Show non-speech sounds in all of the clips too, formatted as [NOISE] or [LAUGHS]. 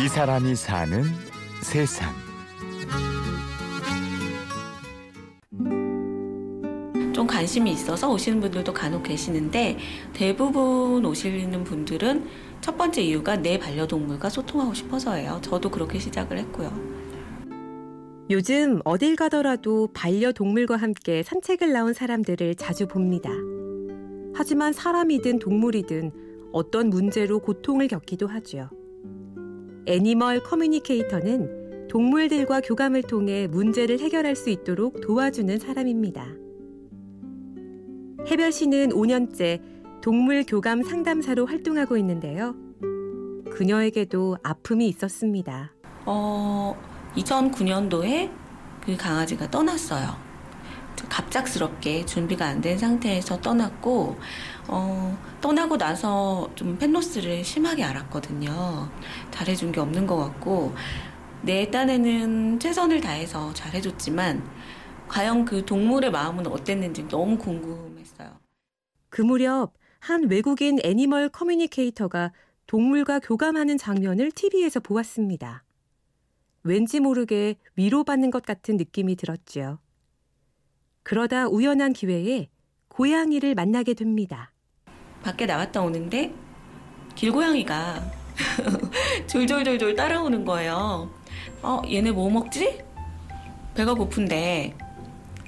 이 사람이 사는 세상. 좀 관심이 있어서 오시는 분들도 간혹 계시는데 대부분 오시는 분들은 첫 번째 이유가 내 반려동물과 소통하고 싶어서예요. 저도 그렇게 시작을 했고요. 요즘 어딜 가더라도 반려동물과 함께 산책을 나온 사람들을 자주 봅니다. 하지만 사람이든 동물이든 어떤 문제로 고통을 겪기도 하죠. 애니멀 커뮤니케이터는 동물들과 교감을 통해 문제를 해결할 수 있도록 도와주는 사람입니다. 해별 씨는 5년째 동물 교감 상담사로 활동하고 있는데요. 그녀에게도 아픔이 있었습니다. 어, 2009년도에 그 강아지가 떠났어요. 갑작스럽게 준비가 안 된 상태에서 떠났고 어, 떠나고 나서 좀 pet loss를 심하게 앓았거든요. 잘해준 게 없는 것 같고 내 딴에는 최선을 다해서 잘해줬지만 과연 그 동물의 마음은 어땠는지 너무 궁금했어요. 그 무렵 한 외국인 animal communicator가 동물과 교감하는 장면을 TV에서 보았습니다. 왠지 모르게 위로받는 것 같은 느낌이 들었죠. 그러다 우연한 기회에 고양이를 만나게 됩니다. 밖에 나갔다 오는데 길고양이가 [LAUGHS] 졸졸졸졸 따라오는 거예요. 어, 얘네 뭐 먹지? 배가 고픈데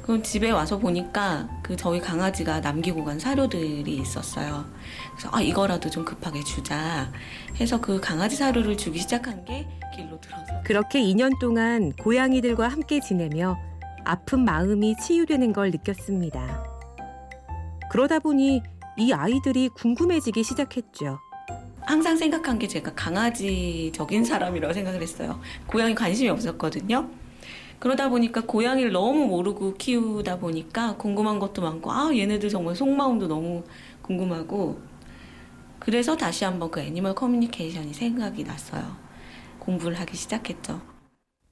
그 집에 와서 보니까 그 저희 강아지가 남기고 간 사료들이 있었어요. 그래서 아 이거라도 좀 급하게 주자 해서 그 강아지 사료를 주기 시작한 게 길로 들어서 그렇게 2년 동안 고양이들과 함께 지내며 아픈 마음이 치유되는 걸 느꼈습니다. 그러다 보니 이 아이들이 궁금해지기 시작했죠. 항상 생각한 게 제가 강아지적인 사람이라고 생각을 했어요. 고양이 관심이 없었거든요. 그러다 보니까 고양이를 너무 모르고 키우다 보니까 궁금한 것도 많고, 아, 얘네들 정말 속마음도 너무 궁금하고, 그래서 다시 한번 그 애니멀 커뮤니케이션이 생각이 났어요. 공부를 하기 시작했죠.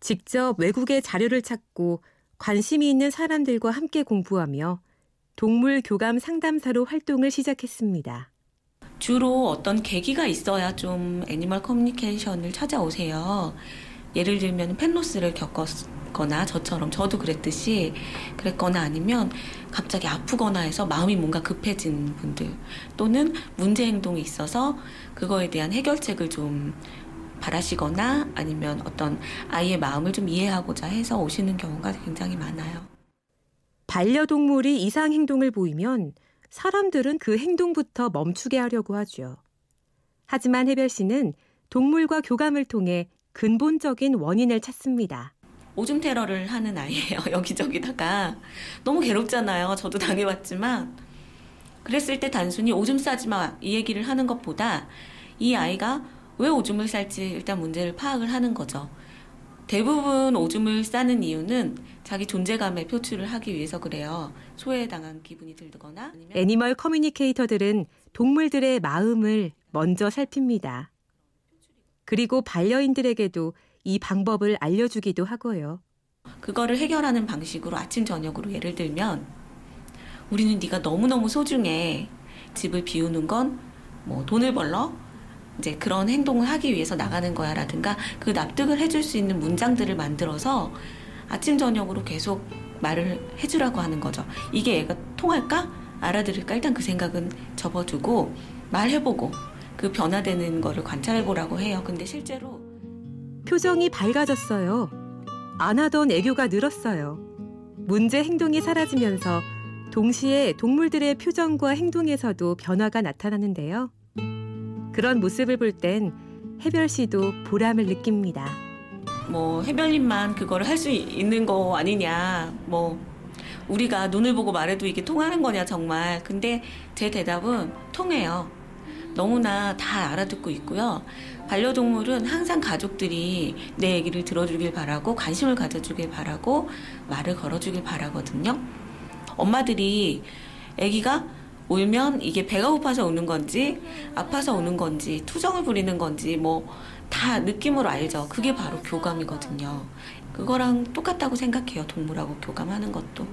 직접 외국의 자료를 찾고 관심이 있는 사람들과 함께 공부하며 동물 교감 상담사로 활동을 시작했습니다. 주로 어떤 계기가 있어야 좀 애니멀 커뮤니케이션을 찾아오세요. 예를 들면 펜로스를 겪었거나 저처럼 저도 그랬듯이 그랬거나 아니면 갑자기 아프거나 해서 마음이 뭔가 급해진 분들 또는 문제 행동이 있어서 그거에 대한 해결책을 좀 바라시거나 아니면 어떤 아이의 마음을 좀 이해하고자 해서 오시는 경우가 굉장히 많아요. 반려동물이 이상 행동을 보이면 사람들은 그 행동부터 멈추게 하려고 하죠. 하지만 해별 씨는 동물과 교감을 통해 근본적인 원인을 찾습니다. 오줌 테러를 하는 아이예요. [LAUGHS] 여기저기다가 너무 괴롭잖아요. 저도 당해봤지만 그랬을 때 단순히 오줌 싸지 마 이 얘기를 하는 것보다 이 아이가 왜 오줌을 쌀지 일단 문제를 파악을 하는 거죠. 대부분 오줌을 싸는 이유는 자기 존재감의 표출을 하기 위해서 그래요. 소외당한 기분이 들거나 애니멀 커뮤니케이터들은 동물들의 마음을 먼저 살핍니다. 그리고 반려인들에게도 이 방법을 알려주기도 하고요. 그거를 해결하는 방식으로 아침 저녁으로 예를 들면 우리는 네가 너무너무 소중해. 집을 비우는 건 뭐 돈을 벌러 이제 그런 행동을 하기 위해서 나가는 거야라든가 그 납득을 해줄 수 있는 문장들을 만들어서 아침 저녁으로 계속 말을 해주라고 하는 거죠. 이게 얘가 통할까? 알아들을까? 일단 그 생각은 접어두고 말해보고 그 변화되는 거를 관찰해보라고 해요. 근데 실제로 표정이 밝아졌어요. 안 하던 애교가 늘었어요. 문제 행동이 사라지면서 동시에 동물들의 표정과 행동에서도 변화가 나타나는데요. 그런 모습을 볼 땐 해별 씨도 보람을 느낍니다. 뭐 해별님만 그거를 할 수 있는 거 아니냐. 뭐 우리가 눈을 보고 말해도 이게 통하는 거냐 정말. 근데 제 대답은 통해요. 너무나 다 알아듣고 있고요. 반려동물은 항상 가족들이 내 얘기를 들어주길 바라고 관심을 가져주길 바라고 말을 걸어주길 바라거든요. 엄마들이 아기가 울면 이게 배가 고파서 우는 건지 아파서 우는 건지 투정을 부리는 건지 뭐 다 느낌으로 알죠. 그게 바로 교감이거든요. 그거랑 똑같다고 생각해요. 동물하고 교감하는 것도.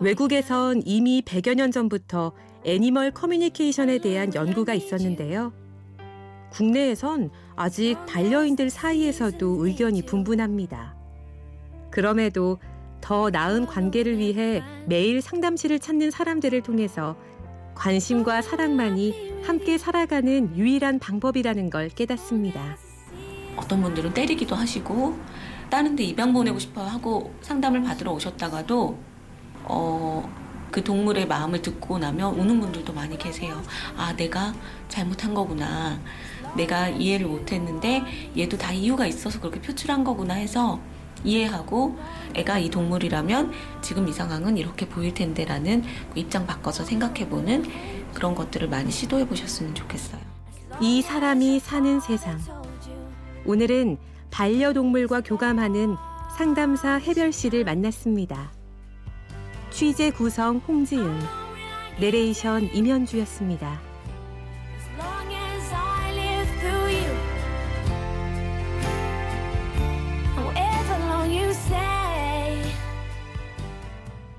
외국에선 이미 100여 년 전부터 애니멀 커뮤니케이션에 대한 연구가 있었는데요. 국내에선 아직 반려인들 사이에서도 의견이 분분합니다. 그럼에도 더 나은 관계를 위해 매일 상담실을 찾는 사람들을 통해서 관심과 사랑만이 함께 살아가는 유일한 방법이라는 걸 깨닫습니다. 어떤 분들은 때리기도 하시고 다른 데 입양 보내고 싶어 하고 상담을 받으러 오셨다가도 어, 그 동물의 마음을 듣고 나면 우는 분들도 많이 계세요. 아, 내가 잘못한 거구나. 내가 이해를 못했는데 얘도 다 이유가 있어서 그렇게 표출한 거구나 해서 이해하고 애가 이 동물이라면 지금 이 상황은 이렇게 보일 텐데라는 그 입장 바꿔서 생각해보는 그런 것들을 많이 시도해 보셨으면 좋겠어요. 이 사람이 사는 세상. 오늘은 반려동물과 교감하는 상담사 해별 씨를 만났습니다. 취재 구성 홍지은, 내레이션 임현주였습니다.